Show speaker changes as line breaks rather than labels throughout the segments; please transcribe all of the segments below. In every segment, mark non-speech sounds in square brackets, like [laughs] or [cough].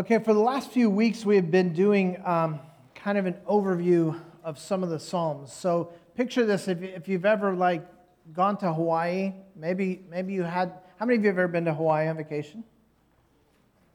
Okay, for the last few weeks, we have been doing um, kind of an overview of some of the Psalms. So picture this: if, if you've ever like gone to Hawaii, maybe maybe you had. How many of you have ever been to Hawaii on vacation?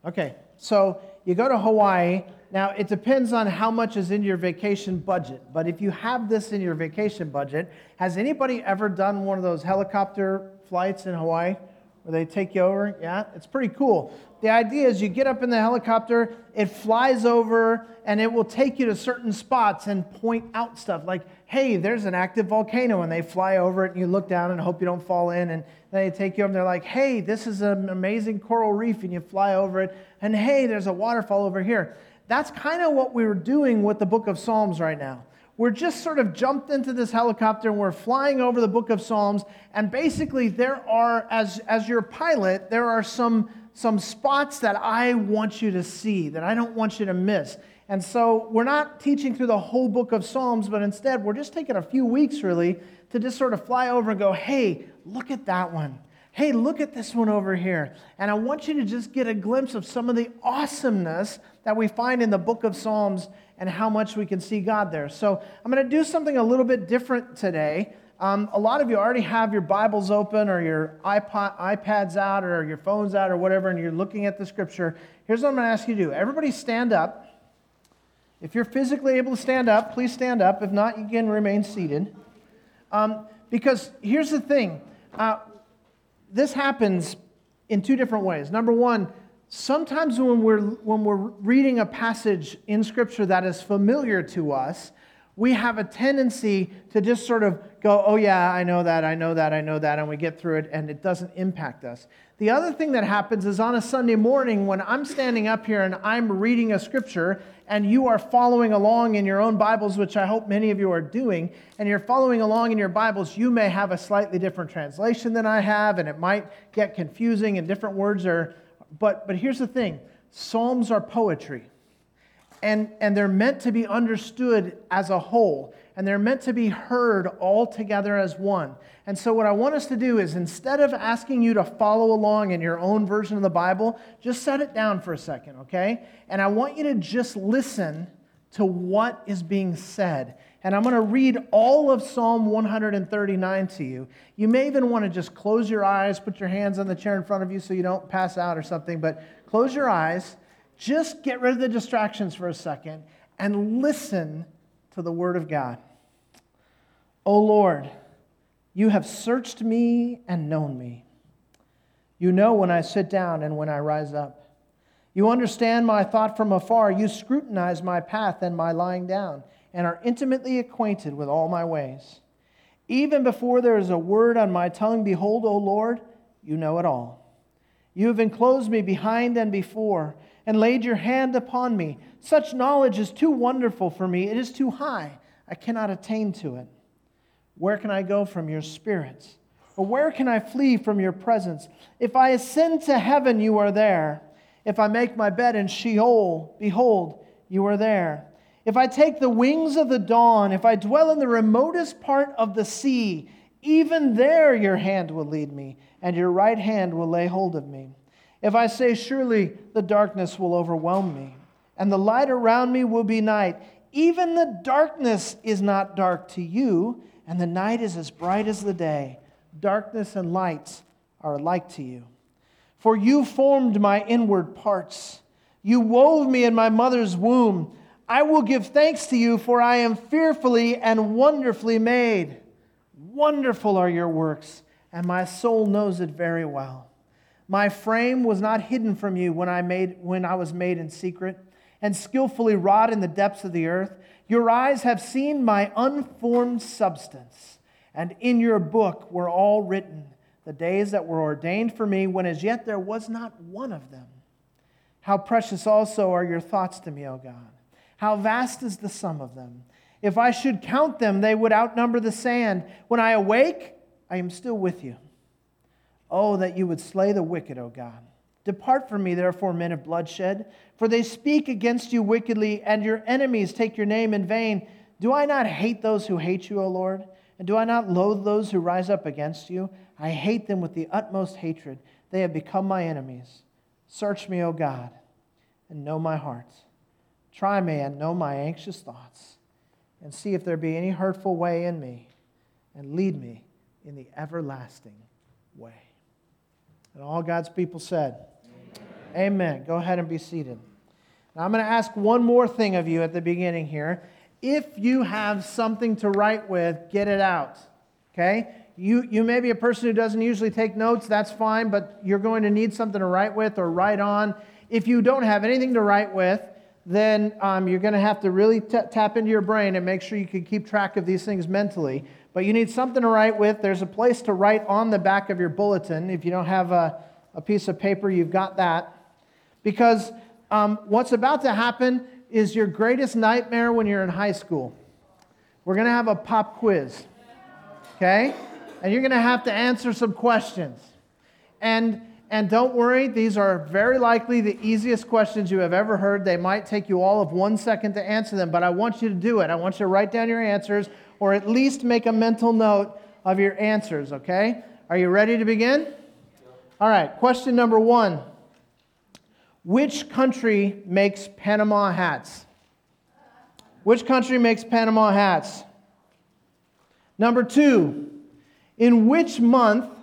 Okay, so you go to Hawaii. Now it depends on how much is in your vacation budget. But if you have this in your vacation budget, has anybody ever done one of those helicopter flights in Hawaii? Where they take you over. Yeah, it's pretty cool. The idea is you get up in the helicopter, it flies over, and it will take you to certain spots and point out stuff like, hey, there's an active volcano. And they fly over it, and you look down and hope you don't fall in. And they take you up, and they're like, hey, this is an amazing coral reef. And you fly over it, and hey, there's a waterfall over here. That's kind of what we were doing with the book of Psalms right now we're just sort of jumped into this helicopter and we're flying over the book of Psalms. And basically, there are, as, as your pilot, there are some, some spots that I want you to see, that I don't want you to miss. And so we're not teaching through the whole book of Psalms, but instead we're just taking a few weeks really to just sort of fly over and go, hey, look at that one. Hey, look at this one over here. And I want you to just get a glimpse of some of the awesomeness that we find in the book of Psalms and how much we can see God there. So I'm going to do something a little bit different today. Um, a lot of you already have your Bibles open or your iPod, iPads out or your phones out or whatever, and you're looking at the scripture. Here's what I'm going to ask you to do everybody stand up. If you're physically able to stand up, please stand up. If not, you can remain seated. Um, because here's the thing uh, this happens in two different ways. Number one, sometimes when we're, when we're reading a passage in Scripture that is familiar to us, we have a tendency to just sort of go, oh, yeah, I know that, I know that, I know that, and we get through it, and it doesn't impact us. The other thing that happens is on a Sunday morning when I'm standing up here and I'm reading a scripture, and you are following along in your own Bibles, which I hope many of you are doing, and you're following along in your Bibles, you may have a slightly different translation than I have, and it might get confusing, and different words are but, but here's the thing. Psalms are poetry, and, and they're meant to be understood as a whole, and they're meant to be heard all together as one. And so, what I want us to do is instead of asking you to follow along in your own version of the Bible, just set it down for a second, okay? And I want you to just listen to what is being said. And I'm going to read all of Psalm 139 to you. You may even want to just close your eyes, put your hands on the chair in front of you so you don't pass out or something, but close your eyes. Just get rid of the distractions for a second and listen to the Word of God. O Lord, you have searched me and known me. You know when I sit down and when I rise up. You understand my thought from afar. You scrutinize my path and my lying down, and are intimately acquainted with all my ways. Even before there is a word on my tongue, behold, O Lord, you know it all. You have enclosed me behind and before, and laid your hand upon me. Such knowledge is too wonderful for me. It is too high. I cannot attain to it. Where can I go from your spirits? Or where can I flee from your presence? If I ascend to heaven, you are there. If I make my bed in Sheol, behold, you are there. If I take the wings of the dawn, if I dwell in the remotest part of the sea, even there your hand will lead me, and your right hand will lay hold of me. If I say, Surely the darkness will overwhelm me, and the light around me will be night, even the darkness is not dark to you, and the night is as bright as the day. Darkness and light are alike to you. For you formed my inward parts. You wove me in my mother's womb. I will give thanks to you, for I am fearfully and wonderfully made. Wonderful are your works, and my soul knows it very well. My frame was not hidden from you when I, made, when I was made in secret and skillfully wrought in the depths of the earth. Your eyes have seen my unformed substance, and in your book were all written the days that were ordained for me, when as yet there was not one of them. How precious also are your thoughts to me, O God. How vast is the sum of them. If I should count them, they would outnumber the sand. When I awake, I am still with you. Oh, that you would slay the wicked, O God. Depart from me, therefore, men of bloodshed, for they speak against you wickedly, and your enemies take your name in vain. Do I not hate those who hate you, O Lord? And do I not loathe those who rise up against you? I hate them with the utmost hatred. They have become my enemies. Search me, O God, and know my heart. Try me and know my anxious thoughts, and see if there be any hurtful way in me, and lead me in the everlasting way. And all God's people said, Amen. Amen. Go ahead and be seated. Now, I'm going to ask one more thing of you at the beginning here. If you have something to write with, get it out. Okay? You, you may be a person who doesn't usually take notes, that's fine, but you're going to need something to write with or write on. If you don't have anything to write with, then um, you're going to have to really t- tap into your brain and make sure you can keep track of these things mentally. But you need something to write with. There's a place to write on the back of your bulletin. If you don't have a, a piece of paper, you've got that. Because um, what's about to happen is your greatest nightmare when you're in high school. We're going to have a pop quiz, okay? And you're going to have to answer some questions. And and don't worry, these are very likely the easiest questions you have ever heard. They might take you all of one second to answer them, but I want you to do it. I want you to write down your answers or at least make a mental note of your answers, okay? Are you ready to begin? All right, question number one Which country makes Panama hats? Which country makes Panama hats? Number two, in which month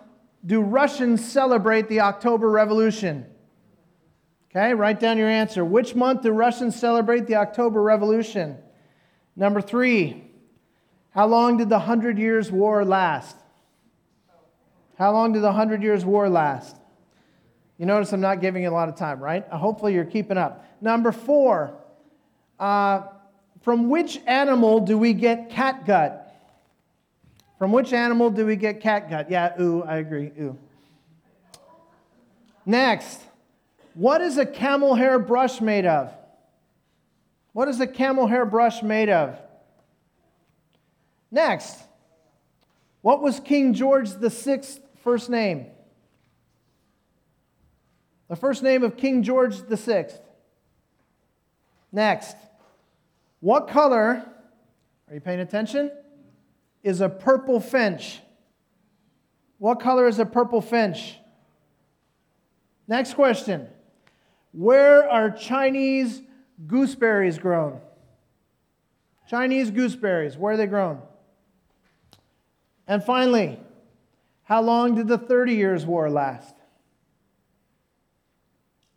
do Russians celebrate the October Revolution? Okay, write down your answer. Which month do Russians celebrate the October Revolution? Number three, how long did the Hundred Years' War last? How long did the Hundred Years' War last? You notice I'm not giving you a lot of time, right? Uh, hopefully you're keeping up. Number four, uh, from which animal do we get catgut? From which animal do we get catgut? Yeah, ooh, I agree, ooh. Next, what is a camel hair brush made of? What is a camel hair brush made of? Next, what was King George VI's first name? The first name of King George VI. Next, what color, are you paying attention? Is a purple finch. What color is a purple finch? Next question. Where are Chinese gooseberries grown? Chinese gooseberries, where are they grown? And finally, how long did the 30 Years' War last?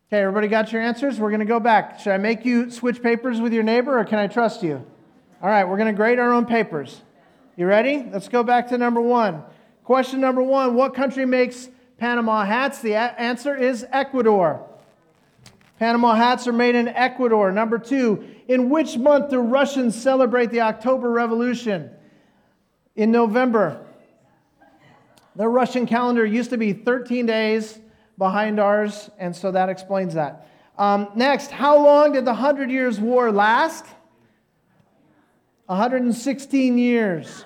Okay, everybody got your answers? We're going to go back. Should I make you switch papers with your neighbor or can I trust you? All right, we're going to grade our own papers. You ready? Let's go back to number one. Question number one What country makes Panama hats? The a- answer is Ecuador. Panama hats are made in Ecuador. Number two, in which month do Russians celebrate the October Revolution? In November. The Russian calendar used to be 13 days behind ours, and so that explains that. Um, next, how long did the Hundred Years' War last? 116 years.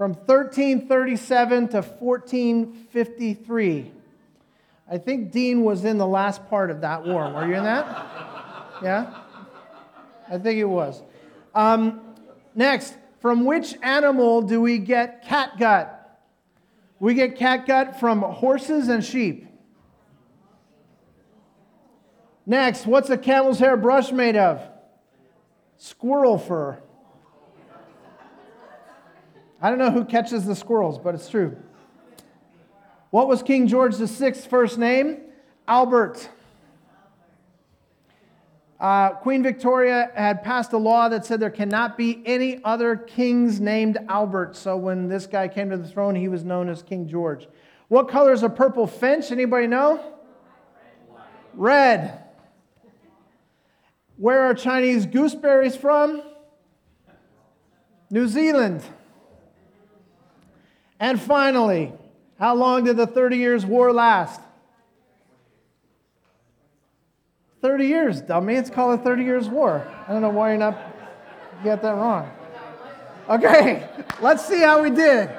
From 1337 to 1453. I think Dean was in the last part of that war. Were you in that? Yeah? I think it was. Um, next, from which animal do we get catgut? We get catgut from horses and sheep. Next, what's a camel's hair brush made of? Squirrel fur. I don't know who catches the squirrels, but it's true. What was King George VI's first name? Albert. Uh, Queen Victoria had passed a law that said there cannot be any other kings named Albert. So when this guy came to the throne, he was known as King George. What color is a purple finch? Anybody know? Red. Where are Chinese gooseberries from? New Zealand. And finally, how long did the 30 years war last? 30 years, dummy. It's called a 30 years war. I don't know why you're not got that wrong. Okay, let's see how we did.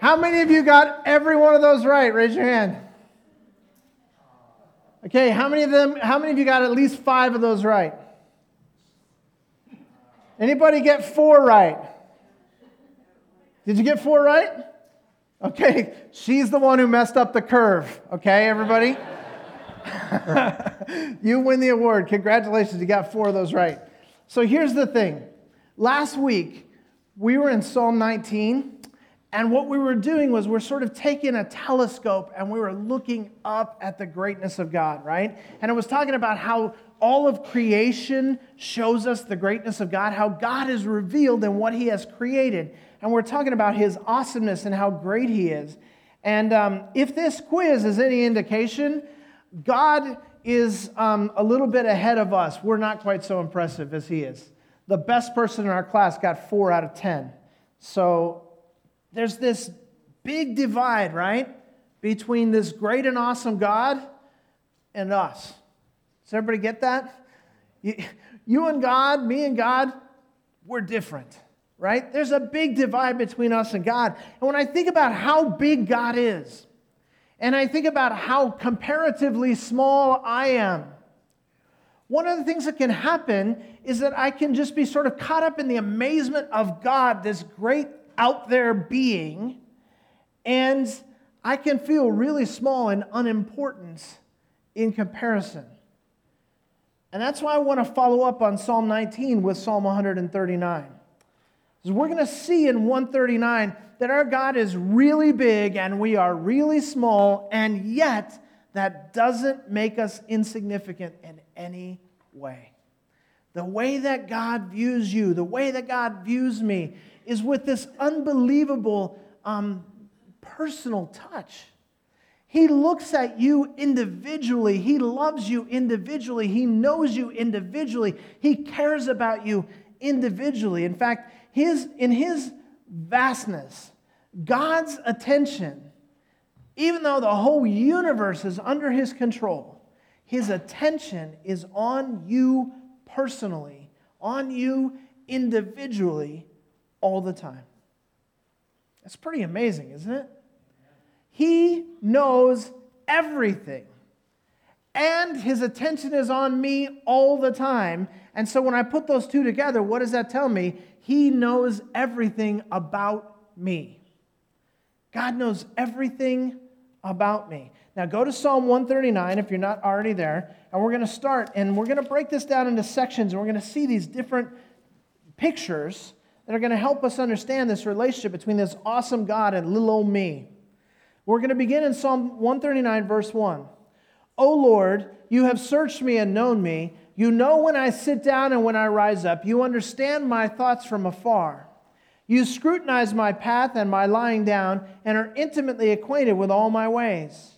How many of you got every one of those right? Raise your hand. Okay, how many of them how many of you got at least 5 of those right? Anybody get 4 right? Did you get 4 right? Okay, she's the one who messed up the curve. Okay, everybody? [laughs] you win the award. Congratulations, you got four of those right. So here's the thing. Last week, we were in Psalm 19, and what we were doing was we're sort of taking a telescope and we were looking up at the greatness of God, right? And it was talking about how all of creation shows us the greatness of God, how God is revealed in what He has created. And we're talking about His awesomeness and how great He is. And um, if this quiz is any indication, God is um, a little bit ahead of us. We're not quite so impressive as He is. The best person in our class got four out of 10. So there's this big divide, right? Between this great and awesome God and us. Does everybody get that? You, and God, me and God, we're different, right? There's a big divide between us and God. And when I think about how big God is, and I think about how comparatively small I am, one of the things that can happen is that I can just be sort of caught up in the amazement of God, this great out there being, and I can feel really small and unimportant in comparison. And that's why I want to follow up on Psalm 19 with Psalm 139. We're going to see in 139 that our God is really big and we are really small, and yet that doesn't make us insignificant in any way. The way that God views you, the way that God views me, is with this unbelievable um, personal touch. He looks at you individually. He loves you individually. He knows you individually. He cares about you individually. In fact, his, in his vastness, God's attention, even though the whole universe is under his control, his attention is on you personally, on you individually all the time. That's pretty amazing, isn't it? He knows everything. And his attention is on me all the time. And so when I put those two together, what does that tell me? He knows everything about me. God knows everything about me. Now go to Psalm 139 if you're not already there, and we're going to start and we're going to break this down into sections and we're going to see these different pictures that are going to help us understand this relationship between this awesome God and little old me. We're going to begin in Psalm 139, verse 1. O Lord, you have searched me and known me. You know when I sit down and when I rise up. You understand my thoughts from afar. You scrutinize my path and my lying down and are intimately acquainted with all my ways.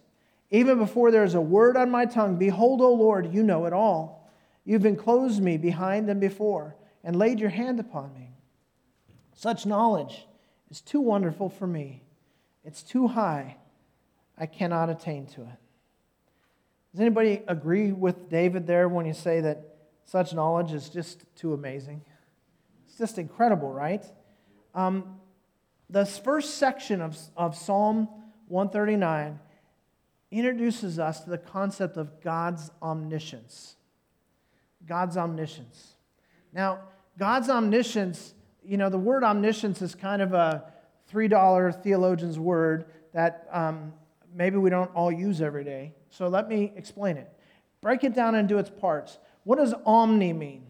Even before there is a word on my tongue, behold, O Lord, you know it all. You've enclosed me behind and before and laid your hand upon me. Such knowledge is too wonderful for me. It's too high. I cannot attain to it. Does anybody agree with David there when you say that such knowledge is just too amazing? It's just incredible, right? Um, this first section of, of Psalm 139 introduces us to the concept of God's omniscience. God's omniscience. Now, God's omniscience, you know, the word omniscience is kind of a $3 theologian's word that um, maybe we don't all use every day. So let me explain it. Break it down into its parts. What does omni mean?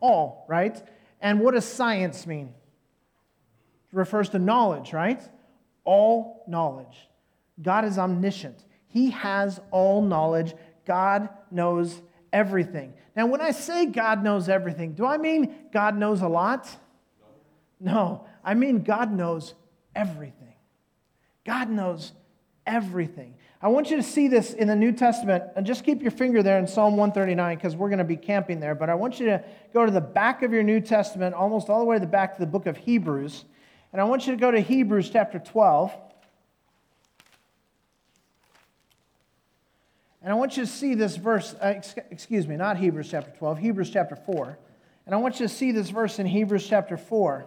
All, right? And what does science mean? It refers to knowledge, right? All knowledge. God is omniscient. He has all knowledge. God knows everything. Now, when I say God knows everything, do I mean God knows a lot? No, I mean God knows everything. God knows everything. I want you to see this in the New Testament, and just keep your finger there in Psalm 139 because we're going to be camping there. But I want you to go to the back of your New Testament, almost all the way to the back to the book of Hebrews. And I want you to go to Hebrews chapter 12. And I want you to see this verse, uh, excuse me, not Hebrews chapter 12, Hebrews chapter 4. And I want you to see this verse in Hebrews chapter 4.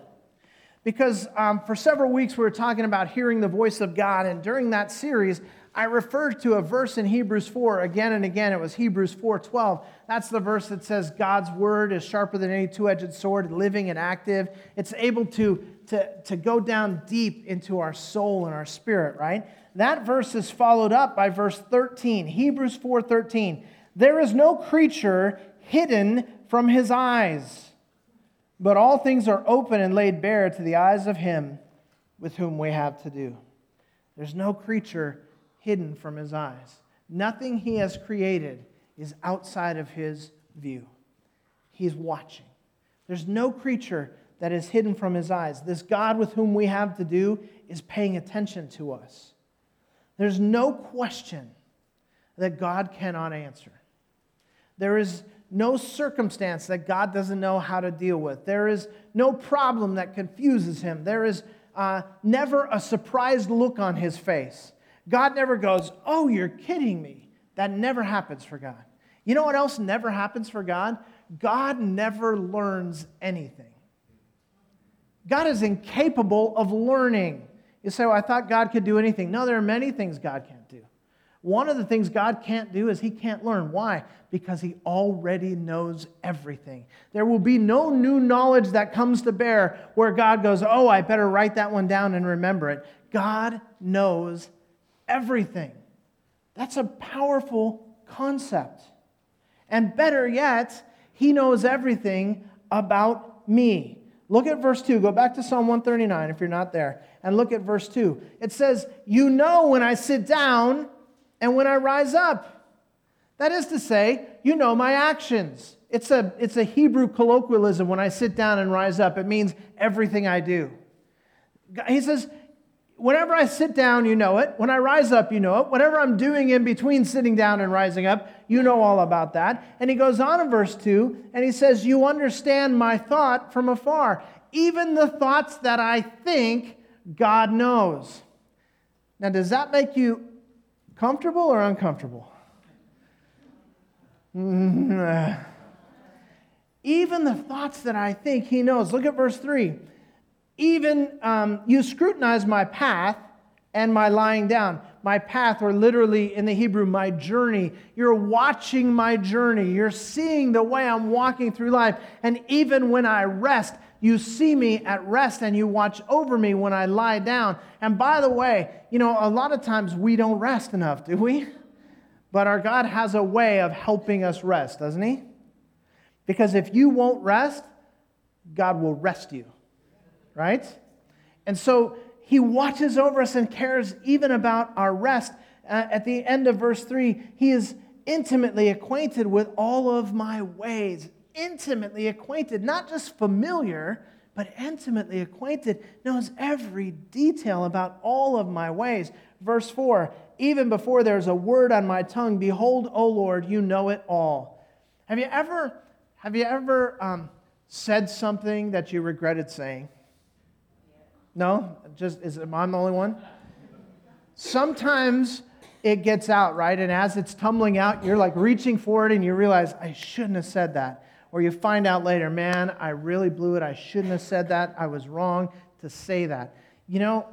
Because um, for several weeks we were talking about hearing the voice of God. And during that series, I referred to a verse in Hebrews 4 again and again. It was Hebrews 4:12. That's the verse that says God's word is sharper than any two-edged sword, living and active. It's able to to, to go down deep into our soul and our spirit, right? That verse is followed up by verse 13, Hebrews 4:13. There is no creature hidden from his eyes, but all things are open and laid bare to the eyes of him with whom we have to do. There's no creature hidden from his eyes. Nothing he has created is outside of his view. He's watching. There's no creature that is hidden from his eyes. This God with whom we have to do is paying attention to us. There's no question that God cannot answer. There is no circumstance that God doesn't know how to deal with. There is no problem that confuses him. There is uh, never a surprised look on his face. God never goes, Oh, you're kidding me. That never happens for God. You know what else never happens for God? God never learns anything. God is incapable of learning. You say, Well, I thought God could do anything. No, there are many things God can't do. One of the things God can't do is He can't learn. Why? Because He already knows everything. There will be no new knowledge that comes to bear where God goes, Oh, I better write that one down and remember it. God knows everything. That's a powerful concept. And better yet, He knows everything about me. Look at verse 2. Go back to Psalm 139 if you're not there. And look at verse 2. It says, You know when I sit down and when I rise up. That is to say, you know my actions. It's a, it's a Hebrew colloquialism when I sit down and rise up. It means everything I do. He says, Whenever I sit down, you know it. When I rise up, you know it. Whatever I'm doing in between sitting down and rising up, you know all about that. And he goes on in verse 2 and he says, You understand my thought from afar. Even the thoughts that I think, God knows. Now, does that make you comfortable or uncomfortable? Even the thoughts that I think, he knows. Look at verse 3 even um, you scrutinize my path and my lying down. My path, or literally in the Hebrew, my journey. You're watching my journey. You're seeing the way I'm walking through life. And even when I rest, you see me at rest and you watch over me when I lie down. And by the way, you know, a lot of times we don't rest enough, do we? But our God has a way of helping us rest, doesn't He? Because if you won't rest, God will rest you right? And so he watches over us and cares even about our rest. Uh, at the end of verse 3, he is intimately acquainted with all of my ways. Intimately acquainted, not just familiar, but intimately acquainted, knows every detail about all of my ways. Verse 4 Even before there's a word on my tongue, behold, O Lord, you know it all. Have you ever, have you ever um, said something that you regretted saying? No? Just is am I the only one? Sometimes it gets out, right? And as it's tumbling out, you're like reaching for it and you realize, I shouldn't have said that. Or you find out later, man, I really blew it. I shouldn't have said that. I was wrong to say that. You know,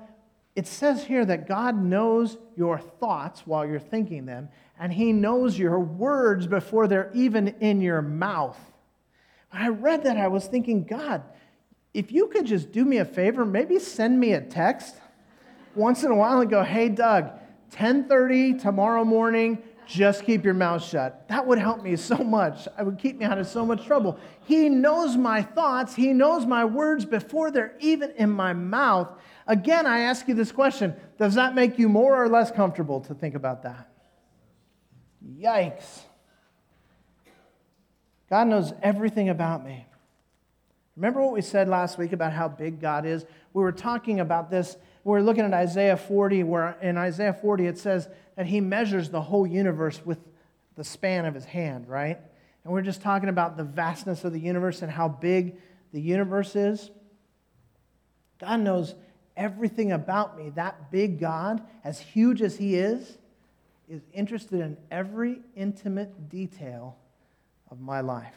it says here that God knows your thoughts while you're thinking them, and He knows your words before they're even in your mouth. When I read that, I was thinking, God, if you could just do me a favor, maybe send me a text once in a while and go, "Hey Doug, 10:30 tomorrow morning, just keep your mouth shut." That would help me so much. I would keep me out of so much trouble. He knows my thoughts, he knows my words before they're even in my mouth. Again, I ask you this question, does that make you more or less comfortable to think about that? Yikes. God knows everything about me. Remember what we said last week about how big God is? We were talking about this. We are looking at Isaiah 40, where in Isaiah 40 it says that he measures the whole universe with the span of his hand, right? And we're just talking about the vastness of the universe and how big the universe is. God knows everything about me. That big God, as huge as he is, is interested in every intimate detail of my life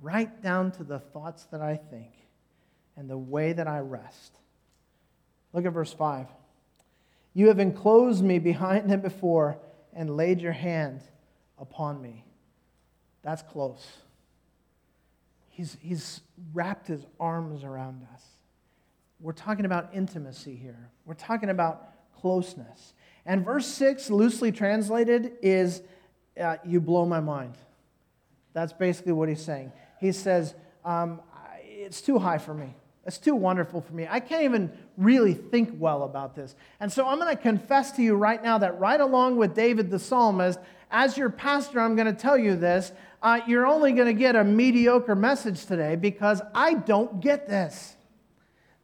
right down to the thoughts that I think and the way that I rest. Look at verse 5. You have enclosed me behind and before and laid your hand upon me. That's close. He's, he's wrapped his arms around us. We're talking about intimacy here, we're talking about closeness. And verse 6, loosely translated, is uh, You blow my mind. That's basically what he's saying. He says, um, It's too high for me. It's too wonderful for me. I can't even really think well about this. And so I'm going to confess to you right now that right along with David the psalmist, as your pastor, I'm going to tell you this. Uh, you're only going to get a mediocre message today because I don't get this.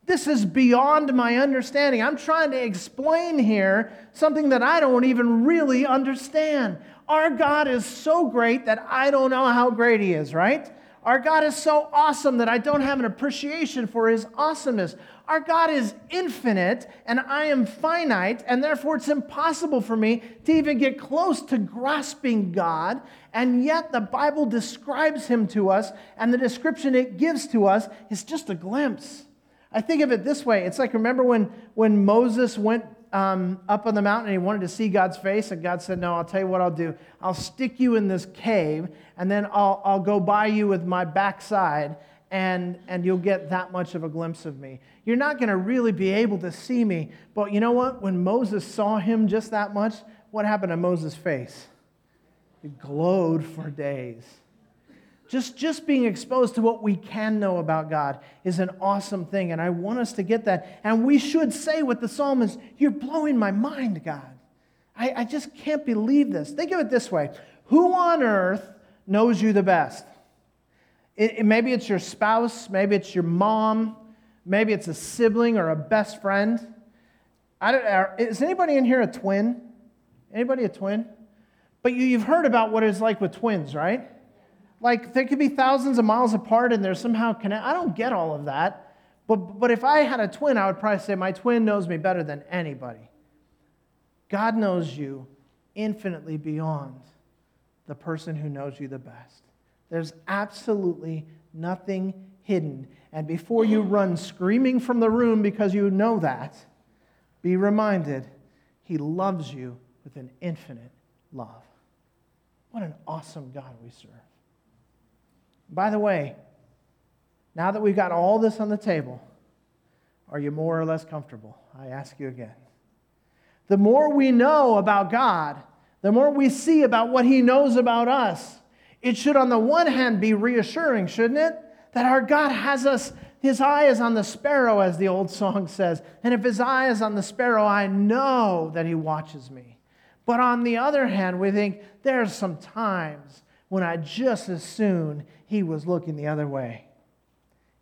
This is beyond my understanding. I'm trying to explain here something that I don't even really understand. Our God is so great that I don't know how great He is, right? Our God is so awesome that I don't have an appreciation for His awesomeness. Our God is infinite and I am finite, and therefore it's impossible for me to even get close to grasping God. And yet the Bible describes Him to us, and the description it gives to us is just a glimpse. I think of it this way it's like, remember when, when Moses went um, up on the mountain and he wanted to see God's face, and God said, No, I'll tell you what I'll do. I'll stick you in this cave, and then I'll, I'll go by you with my backside, and, and you'll get that much of a glimpse of me. You're not going to really be able to see me. But you know what? When Moses saw him just that much, what happened to Moses' face? It glowed for days. Just, just being exposed to what we can know about God is an awesome thing, and I want us to get that. And we should say with the psalmist, You're blowing my mind, God. I, I just can't believe this. Think of it this way Who on earth knows you the best? It, it, maybe it's your spouse, maybe it's your mom, maybe it's a sibling or a best friend. I don't, are, is anybody in here a twin? Anybody a twin? But you, you've heard about what it's like with twins, right? Like they could be thousands of miles apart and they're somehow connected. I don't get all of that. But, but if I had a twin, I would probably say my twin knows me better than anybody. God knows you infinitely beyond the person who knows you the best. There's absolutely nothing hidden. And before you run screaming from the room because you know that, be reminded He loves you with an infinite love. What an awesome God we serve. By the way, now that we've got all this on the table, are you more or less comfortable? I ask you again. The more we know about God, the more we see about what He knows about us, it should, on the one hand, be reassuring, shouldn't it? That our God has us, His eye is on the sparrow, as the old song says. And if His eye is on the sparrow, I know that He watches me. But on the other hand, we think there's some times when I just as soon he was looking the other way.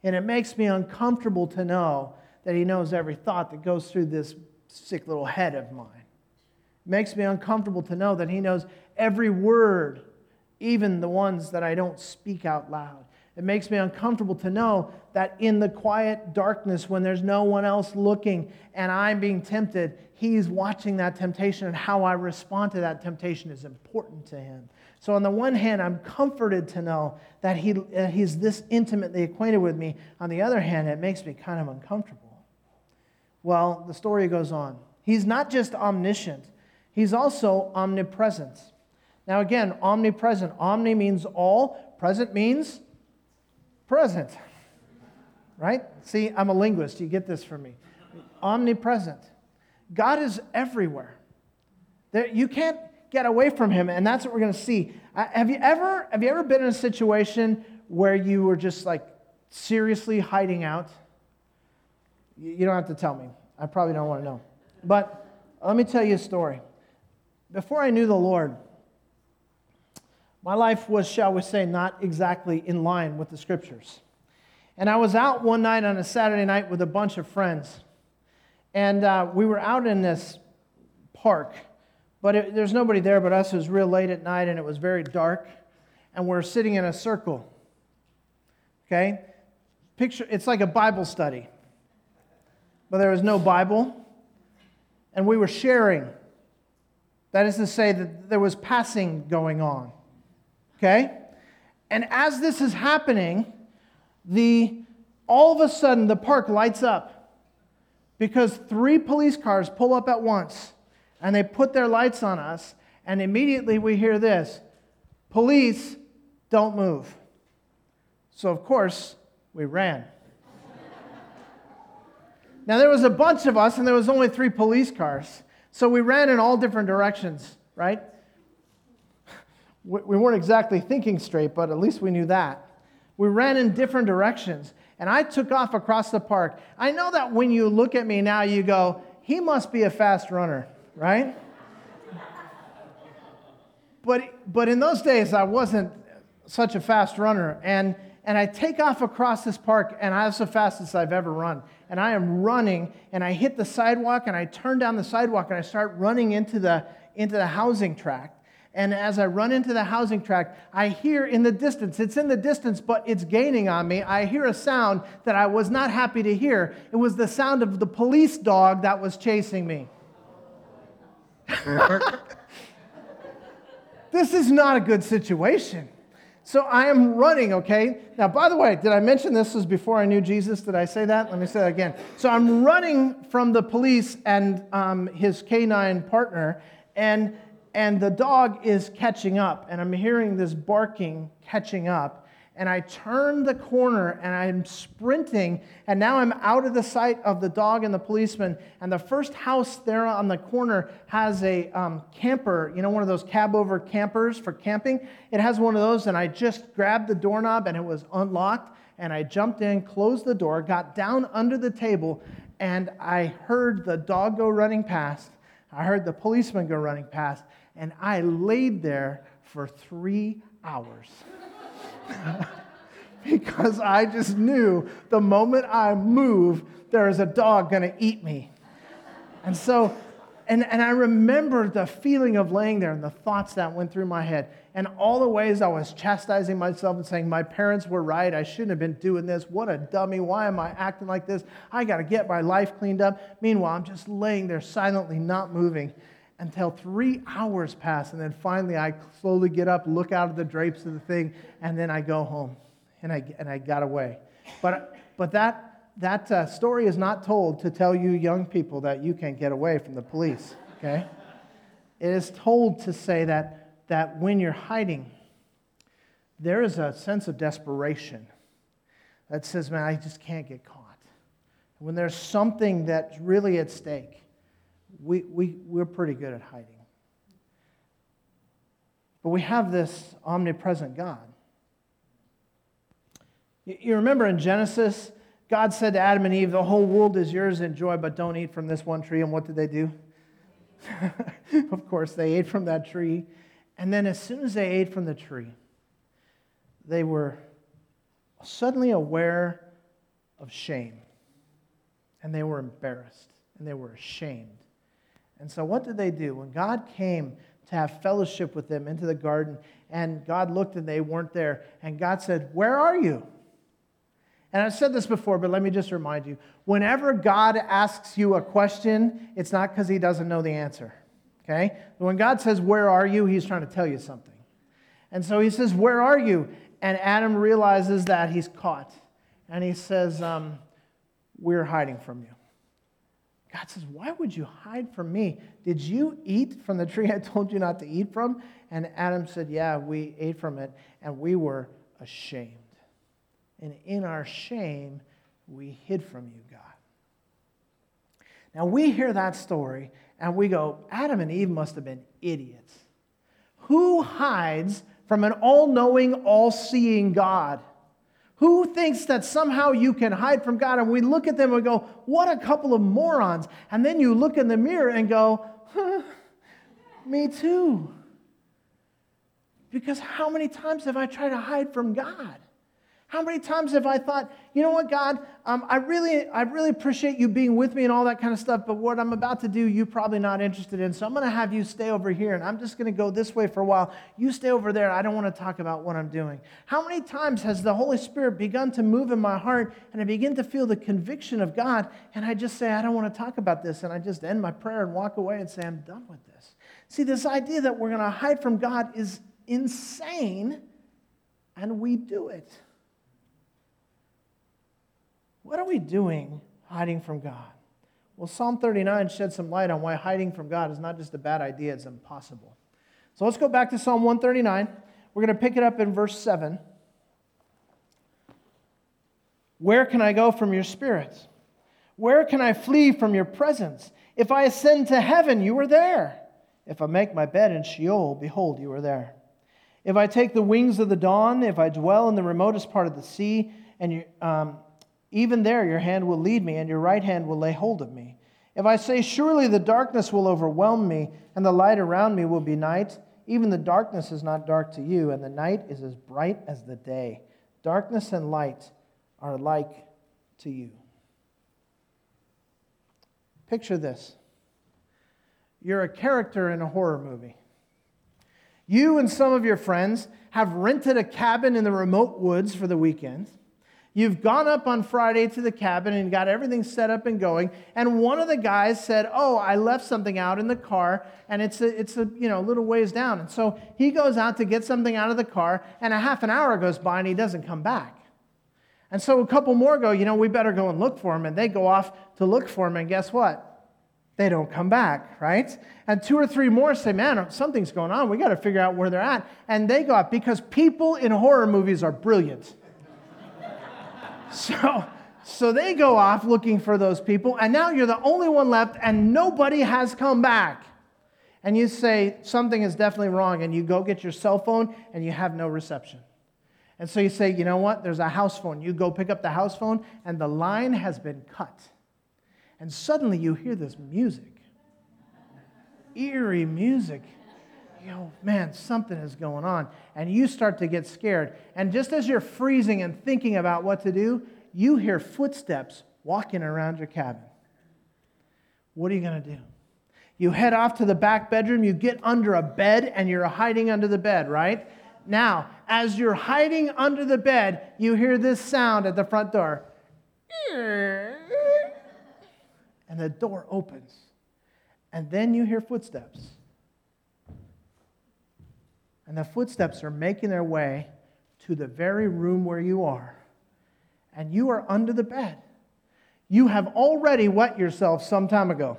And it makes me uncomfortable to know that he knows every thought that goes through this sick little head of mine. It makes me uncomfortable to know that he knows every word, even the ones that I don't speak out loud. It makes me uncomfortable to know that in the quiet darkness, when there's no one else looking and I'm being tempted, He's watching that temptation and how I respond to that temptation is important to Him. So, on the one hand, I'm comforted to know that, he, that He's this intimately acquainted with me. On the other hand, it makes me kind of uncomfortable. Well, the story goes on. He's not just omniscient, He's also omnipresent. Now, again, omnipresent. Omni means all, present means present. Right? See, I'm a linguist. You get this from me. Omnipresent. God is everywhere. There, you can't get away from him, and that's what we're going to see. Have you ever have you ever been in a situation where you were just like seriously hiding out? You, you don't have to tell me. I probably don't want to know. But let me tell you a story. Before I knew the Lord, my life was, shall we say, not exactly in line with the scriptures. And I was out one night on a Saturday night with a bunch of friends. And uh, we were out in this park, but it, there's nobody there but us. It was real late at night and it was very dark. And we're sitting in a circle. Okay? Picture, it's like a Bible study, but there was no Bible. And we were sharing. That is to say, that there was passing going on. Okay? And as this is happening, the all of a sudden the park lights up because three police cars pull up at once and they put their lights on us, and immediately we hear this Police, don't move. So, of course, we ran. Now, there was a bunch of us, and there was only three police cars. So we ran in all different directions, right? We weren't exactly thinking straight, but at least we knew that. We ran in different directions, and I took off across the park. I know that when you look at me now, you go, he must be a fast runner, right? but, but in those days, I wasn't such a fast runner. And, and I take off across this park, and I was the fastest I've ever run. And I am running, and I hit the sidewalk, and I turn down the sidewalk, and I start running into the, into the housing tract. And as I run into the housing tract, I hear in the distance, it's in the distance, but it's gaining on me. I hear a sound that I was not happy to hear. It was the sound of the police dog that was chasing me. [laughs] this is not a good situation. So I am running, okay? Now, by the way, did I mention this was before I knew Jesus? Did I say that? Let me say that again. So I'm running from the police and um, his canine partner, and, and the dog is catching up, and I'm hearing this barking catching up and I turn the corner and I'm sprinting, and now I'm out of the sight of the dog and the policeman. And the first house there on the corner has a um, camper, you know, one of those cab over campers for camping. It has one of those, and I just grabbed the doorknob and it was unlocked. And I jumped in, closed the door, got down under the table, and I heard the dog go running past. I heard the policeman go running past, and I laid there for three hours. [laughs] because I just knew the moment I move, there is a dog to eat me. And so, and, and I remember the feeling of laying there and the thoughts that went through my head and all the ways I was chastising myself and saying, My parents were right. I shouldn't have been doing this. What a dummy. Why am I acting like this? I got to get my life cleaned up. Meanwhile, I'm just laying there silently, not moving until three hours pass. And then finally, I slowly get up, look out of the drapes of the thing, and then I go home. And I, and I got away. But, but that, that uh, story is not told to tell you young people that you can't get away from the police, okay? It is told to say that, that when you're hiding, there is a sense of desperation that says, man, I just can't get caught. When there's something that's really at stake, we, we, we're pretty good at hiding. But we have this omnipresent God. You remember in Genesis, God said to Adam and Eve, The whole world is yours, enjoy, but don't eat from this one tree. And what did they do? [laughs] of course, they ate from that tree. And then, as soon as they ate from the tree, they were suddenly aware of shame. And they were embarrassed and they were ashamed. And so, what did they do? When God came to have fellowship with them into the garden, and God looked and they weren't there, and God said, Where are you? And I've said this before, but let me just remind you whenever God asks you a question, it's not because he doesn't know the answer. Okay? When God says, Where are you? he's trying to tell you something. And so he says, Where are you? And Adam realizes that he's caught. And he says, um, We're hiding from you. God says, Why would you hide from me? Did you eat from the tree I told you not to eat from? And Adam said, Yeah, we ate from it, and we were ashamed. And in our shame, we hid from you, God. Now we hear that story and we go, Adam and Eve must have been idiots. Who hides from an all knowing, all seeing God? Who thinks that somehow you can hide from God? And we look at them and go, what a couple of morons. And then you look in the mirror and go, huh, me too. Because how many times have I tried to hide from God? How many times have I thought, you know what, God, um, I, really, I really appreciate you being with me and all that kind of stuff, but what I'm about to do, you're probably not interested in. So I'm going to have you stay over here, and I'm just going to go this way for a while. You stay over there. I don't want to talk about what I'm doing. How many times has the Holy Spirit begun to move in my heart, and I begin to feel the conviction of God, and I just say, I don't want to talk about this, and I just end my prayer and walk away and say, I'm done with this. See, this idea that we're going to hide from God is insane, and we do it. What are we doing hiding from God? Well, Psalm 39 sheds some light on why hiding from God is not just a bad idea, it's impossible. So let's go back to Psalm 139. We're going to pick it up in verse 7. Where can I go from your spirits? Where can I flee from your presence? If I ascend to heaven, you are there. If I make my bed in Sheol, behold, you are there. If I take the wings of the dawn, if I dwell in the remotest part of the sea, and you, um, even there your hand will lead me, and your right hand will lay hold of me. If I say, Surely the darkness will overwhelm me, and the light around me will be night, even the darkness is not dark to you, and the night is as bright as the day. Darkness and light are alike to you. Picture this you're a character in a horror movie. You and some of your friends have rented a cabin in the remote woods for the weekend. You've gone up on Friday to the cabin and got everything set up and going. And one of the guys said, "Oh, I left something out in the car, and it's a, it's a you know little ways down." And so he goes out to get something out of the car, and a half an hour goes by and he doesn't come back. And so a couple more go, you know, we better go and look for him. And they go off to look for him, and guess what? They don't come back, right? And two or three more say, man, something's going on. We got to figure out where they're at. And they go off because people in horror movies are brilliant. So, so they go off looking for those people, and now you're the only one left, and nobody has come back. And you say, something is definitely wrong, and you go get your cell phone, and you have no reception. And so you say, you know what? There's a house phone. You go pick up the house phone, and the line has been cut. And suddenly you hear this music eerie music. You know, man, something is going on. And you start to get scared. And just as you're freezing and thinking about what to do, you hear footsteps walking around your cabin. What are you going to do? You head off to the back bedroom, you get under a bed, and you're hiding under the bed, right? Now, as you're hiding under the bed, you hear this sound at the front door. And the door opens. And then you hear footsteps. And the footsteps are making their way to the very room where you are. And you are under the bed. You have already wet yourself some time ago.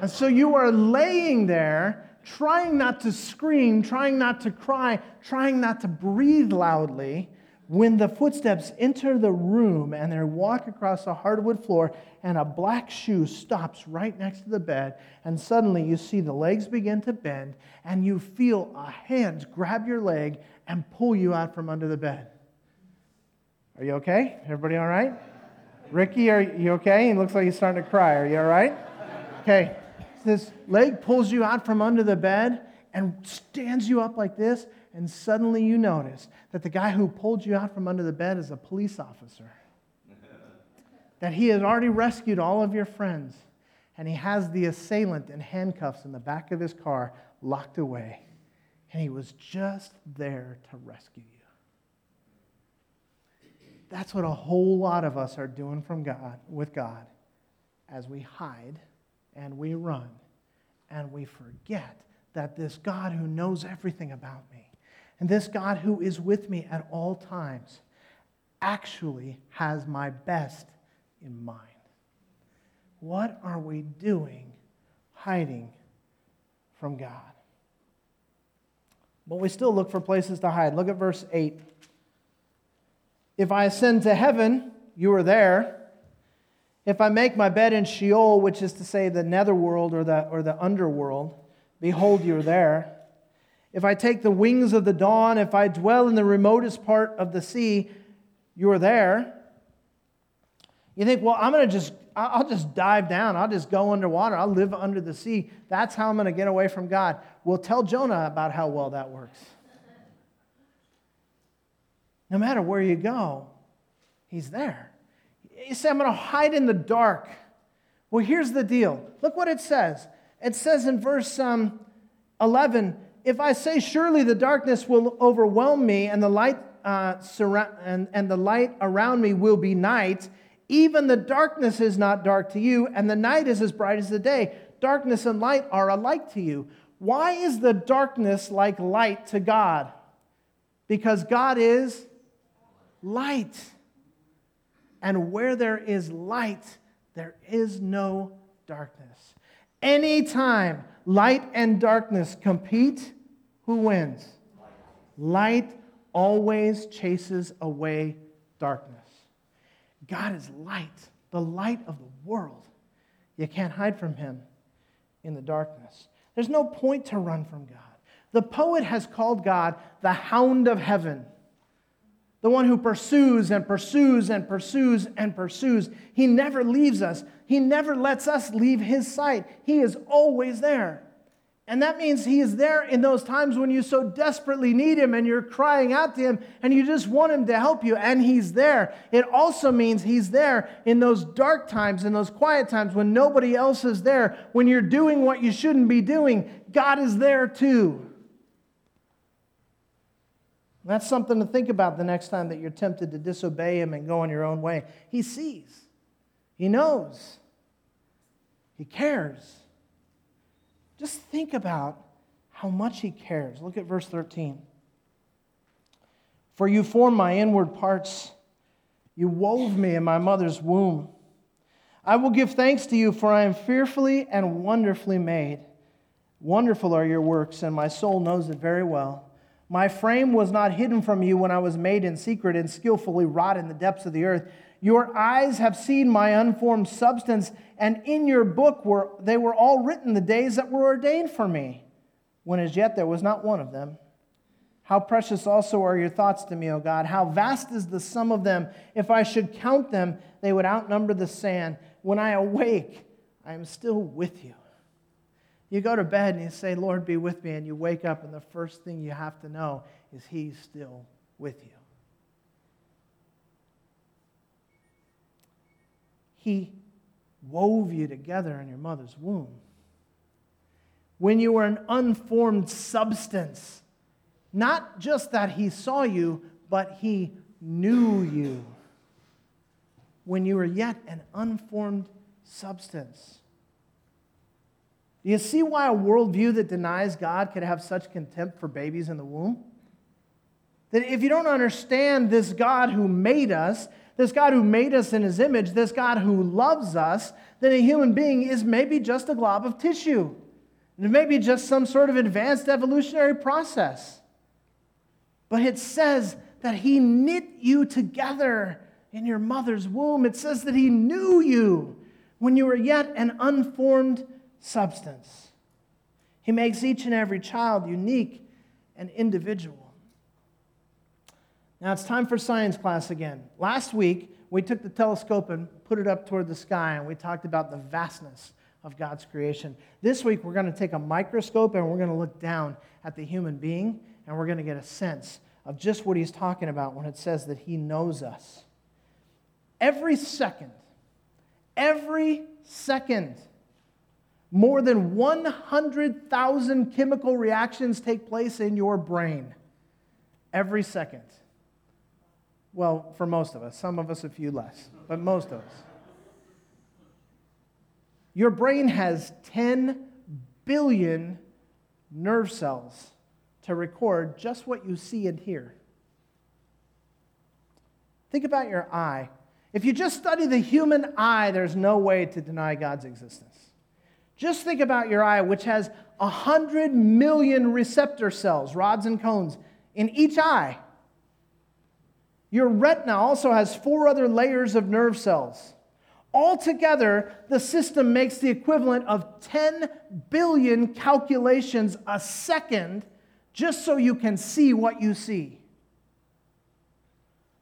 and so you are laying there trying not to scream, trying not to cry, trying not to breathe loudly, when the footsteps enter the room and they walk across the hardwood floor, and a black shoe stops right next to the bed, and suddenly you see the legs begin to bend, and you feel a hand grab your leg and pull you out from under the bed. Are you okay? Everybody all right? Ricky, are you okay? He looks like he's starting to cry. Are you all right? Okay this leg pulls you out from under the bed and stands you up like this, and suddenly you notice that the guy who pulled you out from under the bed is a police officer. [laughs] that he has already rescued all of your friends, and he has the assailant in handcuffs in the back of his car, locked away, and he was just there to rescue you. That's what a whole lot of us are doing from God with God as we hide and we run and we forget that this God who knows everything about me and this God who is with me at all times actually has my best in mind. What are we doing hiding from God? But we still look for places to hide. Look at verse 8. If I ascend to heaven, you are there. If I make my bed in Sheol, which is to say the netherworld or the, or the underworld, behold, you're there. If I take the wings of the dawn, if I dwell in the remotest part of the sea, you're there. You think, well, I'm going to just, I'll just dive down. I'll just go underwater. I'll live under the sea. That's how I'm going to get away from God. Well, tell Jonah about how well that works. No matter where you go, he's there. You say, I'm going to hide in the dark. Well, here's the deal. Look what it says. It says in verse um, 11 If I say, Surely the darkness will overwhelm me, and the light, uh, surround, and, and the light around me will be night, even the darkness is not dark to you, and the night is as bright as the day. Darkness and light are alike to you. Why is the darkness like light to God? Because God is light. And where there is light, there is no darkness. Anytime light and darkness compete, who wins? Light always chases away darkness. God is light. the light of the world. You can't hide from him in the darkness. There's no point to run from God. The poet has called God the hound of heaven, the one who pursues and pursues and pursues and pursues. He never leaves us, He never lets us leave His sight. He is always there. And that means He is there in those times when you so desperately need Him and you're crying out to Him and you just want Him to help you, and He's there. It also means He's there in those dark times, in those quiet times when nobody else is there, when you're doing what you shouldn't be doing. God is there too. That's something to think about the next time that you're tempted to disobey Him and go on your own way. He sees, He knows, He cares. Just think about how much He cares. Look at verse 13. For you formed my inward parts, you wove me in my mother's womb. I will give thanks to you, for I am fearfully and wonderfully made. Wonderful are your works, and my soul knows it very well. My frame was not hidden from you when I was made in secret and skillfully wrought in the depths of the earth. Your eyes have seen my unformed substance, and in your book were they were all written the days that were ordained for me, when as yet there was not one of them. How precious also are your thoughts to me, O God. How vast is the sum of them. If I should count them, they would outnumber the sand. When I awake, I am still with you. You go to bed and you say, Lord, be with me, and you wake up, and the first thing you have to know is He's still with you. He wove you together in your mother's womb. When you were an unformed substance, not just that He saw you, but He knew you. When you were yet an unformed substance. Do you see why a worldview that denies God could have such contempt for babies in the womb? That if you don't understand this God who made us, this God who made us in his image, this God who loves us, then a human being is maybe just a glob of tissue. It may be just some sort of advanced evolutionary process. But it says that he knit you together in your mother's womb. It says that he knew you when you were yet an unformed substance. He makes each and every child unique and individual. Now it's time for science class again. Last week, we took the telescope and put it up toward the sky, and we talked about the vastness of God's creation. This week, we're going to take a microscope and we're going to look down at the human being, and we're going to get a sense of just what he's talking about when it says that he knows us. Every second, every second, more than 100,000 chemical reactions take place in your brain every second. Well, for most of us, some of us a few less, but most of us. Your brain has 10 billion nerve cells to record just what you see and hear. Think about your eye. If you just study the human eye, there's no way to deny God's existence. Just think about your eye, which has 100 million receptor cells, rods and cones, in each eye. Your retina also has four other layers of nerve cells. Altogether, the system makes the equivalent of 10 billion calculations a second just so you can see what you see.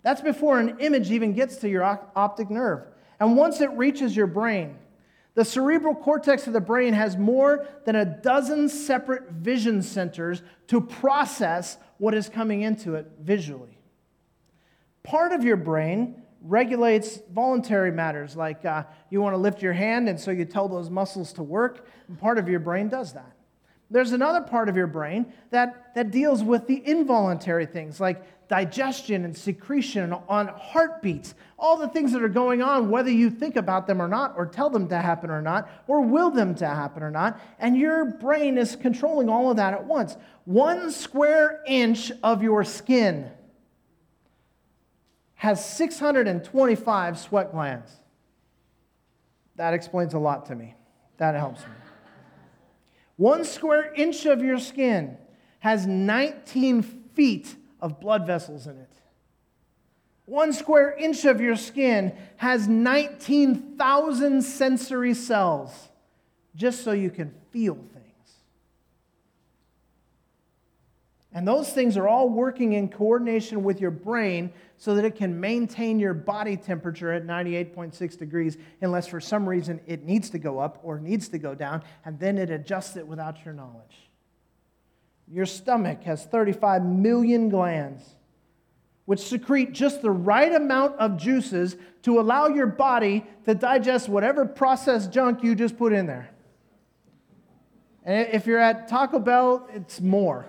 That's before an image even gets to your optic nerve. And once it reaches your brain, the cerebral cortex of the brain has more than a dozen separate vision centers to process what is coming into it visually. Part of your brain regulates voluntary matters, like uh, you want to lift your hand, and so you tell those muscles to work, and part of your brain does that. There's another part of your brain that, that deals with the involuntary things, like digestion and secretion on heartbeats, all the things that are going on, whether you think about them or not, or tell them to happen or not, or will them to happen or not. And your brain is controlling all of that at once. One square inch of your skin has 625 sweat glands. That explains a lot to me. That helps me. One square inch of your skin has 19 feet of blood vessels in it. One square inch of your skin has 19,000 sensory cells just so you can feel things. And those things are all working in coordination with your brain so that it can maintain your body temperature at 98.6 degrees, unless for some reason it needs to go up or needs to go down, and then it adjusts it without your knowledge. Your stomach has 35 million glands, which secrete just the right amount of juices to allow your body to digest whatever processed junk you just put in there. And if you're at Taco Bell, it's more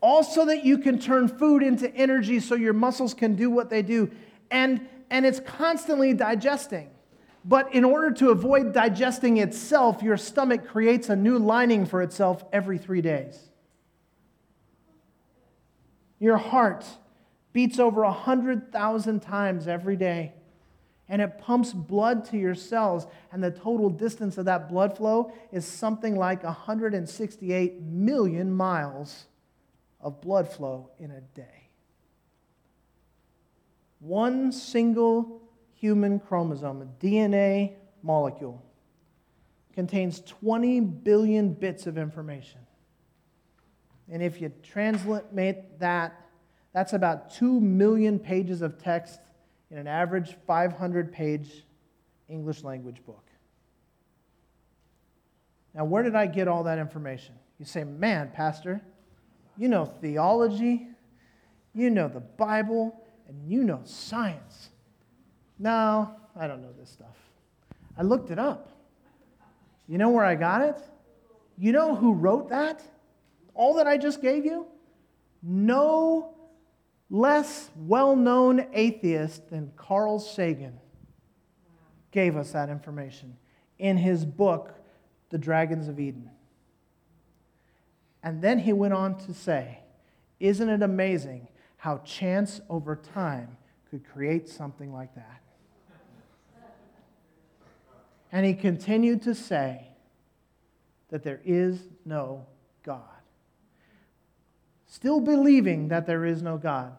all so that you can turn food into energy so your muscles can do what they do. And, and it's constantly digesting. But in order to avoid digesting itself, your stomach creates a new lining for itself every three days. Your heart beats over 100,000 times every day, and it pumps blood to your cells, and the total distance of that blood flow is something like 168 million miles of blood flow in a day. One single human chromosome, a DNA molecule, contains 20 billion bits of information. And if you translate that, that's about 2 million pages of text in an average 500 page English language book. Now, where did I get all that information? You say, man, Pastor, you know theology, you know the Bible, and you know science. No, I don't know this stuff. I looked it up. You know where I got it? You know who wrote that? All that I just gave you? No less well known atheist than Carl Sagan gave us that information in his book, The Dragons of Eden. And then he went on to say, Isn't it amazing how chance over time could create something like that? And he continued to say that there is no God. Still believing that there is no God.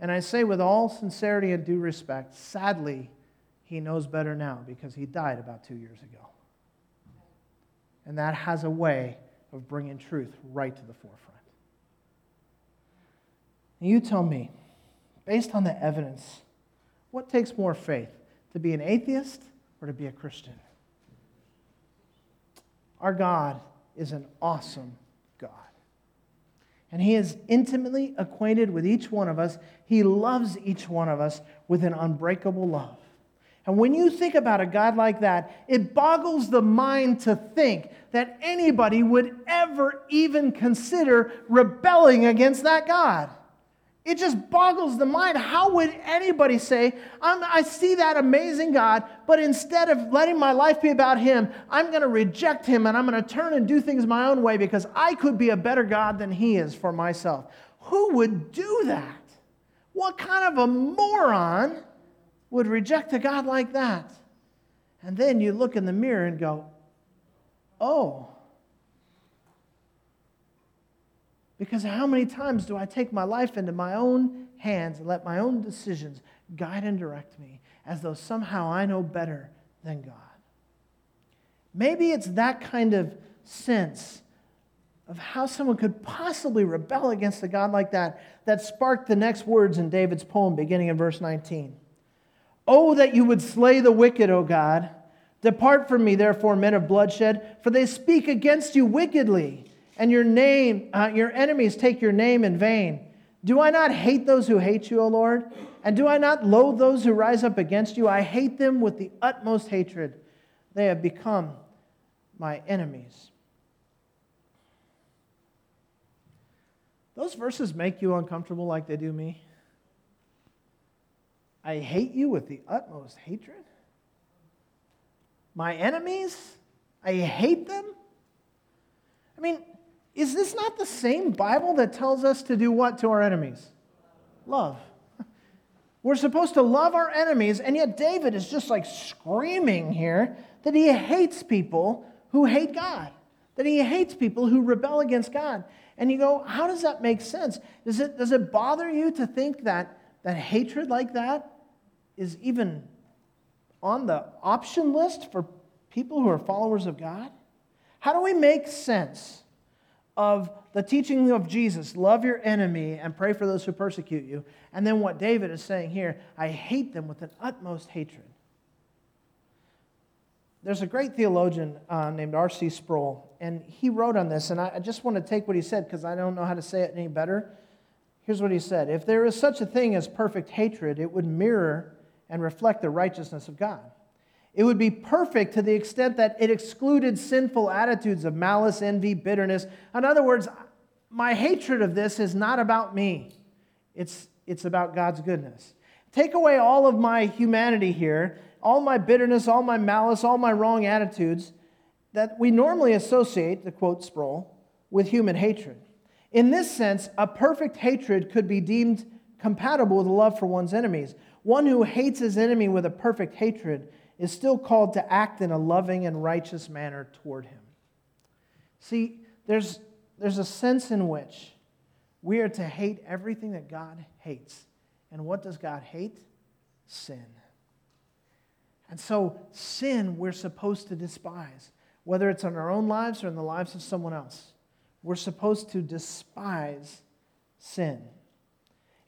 And I say with all sincerity and due respect, sadly, he knows better now because he died about two years ago. And that has a way of bringing truth right to the forefront. And you tell me, based on the evidence, what takes more faith, to be an atheist or to be a Christian? Our God is an awesome God. And He is intimately acquainted with each one of us. He loves each one of us with an unbreakable love. And when you think about a God like that, it boggles the mind to think that anybody would ever even consider rebelling against that God. It just boggles the mind. How would anybody say, i see that amazing God, but instead of letting my life be about Him, I'm going to reject Him and I'm going to turn and do things my own way because I could be a better God than He is for myself? Who would do that? What kind of a moron would reject a God like that. And then you look in the mirror and go, oh. Because how many times do I take my life into my own hands and let my own decisions guide and direct me as though somehow I know better than God? Maybe it's that kind of sense of how someone could possibly rebel against a God like that that sparked the next words in David's poem, beginning in verse 19. Oh, that you would slay the wicked, O God. Depart from me, therefore, men of bloodshed, for they speak against you wickedly, and your name, uh, your enemies take your name in vain. Do I not hate those who hate you, O Lord? And do I not loathe those who rise up against you? I hate them with the utmost hatred. They have become my enemies. Those verses make you uncomfortable like they do me. I hate you with the utmost hatred. My enemies, I hate them. I mean, is this not the same Bible that tells us to do what to our enemies? Love. [laughs] We're supposed to love our enemies, and yet David is just like screaming here that he hates people who hate God. that he hates people who rebel against God. And you go, how does that make sense? Does it, does it bother you to think that, that hatred like that is even on the option list for people who are followers of God? How do we make sense of the teaching of Jesus, love your enemy and pray for those who persecute you, and then what David is saying here, I hate them with an utmost hatred? There's a great theologian uh, named R.C. Sproul, and he wrote on this, and I, I just want to take what he said because I don't know how to say it any better. Here's what he said If there is such a thing as perfect hatred, it would mirror and reflect the righteousness of God. It would be perfect to the extent that it excluded sinful attitudes of malice, envy, bitterness. In other words, my hatred of this is not about me, it's, it's about God's goodness. Take away all of my humanity here, all my bitterness, all my malice, all my wrong attitudes that we normally associate, to quote Sproul, with human hatred. In this sense, a perfect hatred could be deemed compatible with love for one's enemies. One who hates his enemy with a perfect hatred is still called to act in a loving and righteous manner toward him. See, there's, there's a sense in which we are to hate everything that God hates. And what does God hate? Sin. And so, sin we're supposed to despise, whether it's in our own lives or in the lives of someone else. We're supposed to despise sin.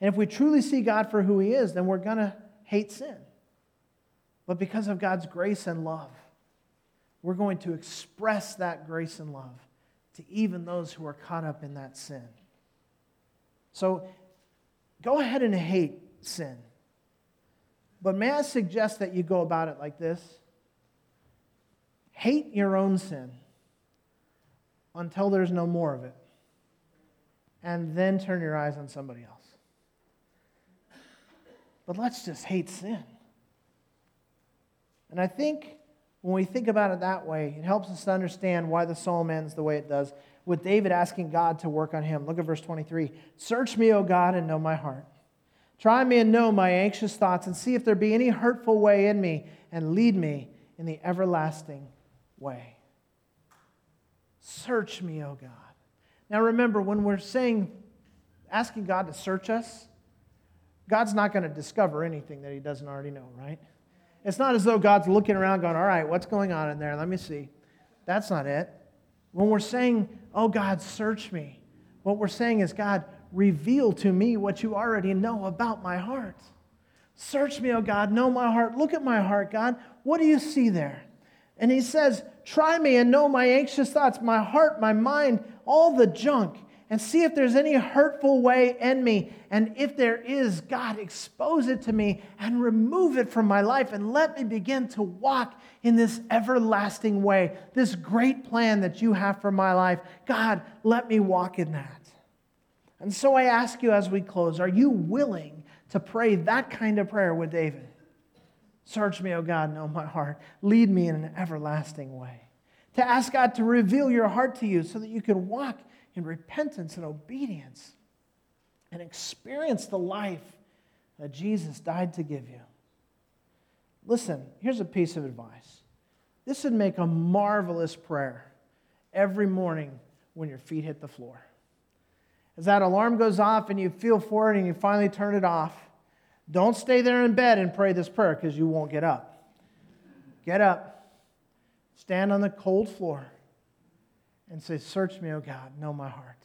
And if we truly see God for who He is, then we're going to hate sin. But because of God's grace and love, we're going to express that grace and love to even those who are caught up in that sin. So go ahead and hate sin. But may I suggest that you go about it like this? Hate your own sin until there's no more of it, and then turn your eyes on somebody else. But let's just hate sin. And I think when we think about it that way, it helps us to understand why the psalm ends the way it does, with David asking God to work on him. Look at verse 23 Search me, O God, and know my heart. Try me and know my anxious thoughts, and see if there be any hurtful way in me, and lead me in the everlasting way. Search me, O God. Now remember, when we're saying, asking God to search us, God's not going to discover anything that he doesn't already know, right? It's not as though God's looking around going, all right, what's going on in there? Let me see. That's not it. When we're saying, oh, God, search me, what we're saying is, God, reveal to me what you already know about my heart. Search me, oh God, know my heart. Look at my heart, God. What do you see there? And he says, Try me and know my anxious thoughts, my heart, my mind, all the junk and see if there's any hurtful way in me. And if there is, God, expose it to me and remove it from my life and let me begin to walk in this everlasting way, this great plan that you have for my life. God, let me walk in that. And so I ask you as we close are you willing to pray that kind of prayer with David? Search me, O God, know my heart. Lead me in an everlasting way. To ask God to reveal your heart to you so that you can walk in repentance and obedience and experience the life that Jesus died to give you. Listen, here's a piece of advice. This would make a marvelous prayer every morning when your feet hit the floor. As that alarm goes off and you feel for it and you finally turn it off, don't stay there in bed and pray this prayer because you won't get up. Get up, stand on the cold floor, and say, Search me, O God, know my heart.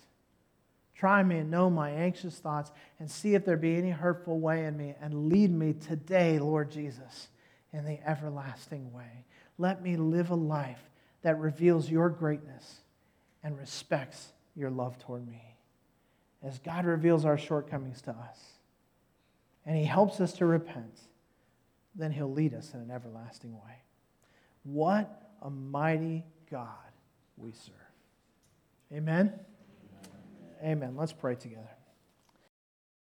Try me and know my anxious thoughts, and see if there be any hurtful way in me, and lead me today, Lord Jesus, in the everlasting way. Let me live a life that reveals your greatness and respects your love toward me. As God reveals our shortcomings to us, and He helps us to repent, then He'll lead us in an everlasting way. What a mighty God we serve. Amen? Amen. Let's pray together.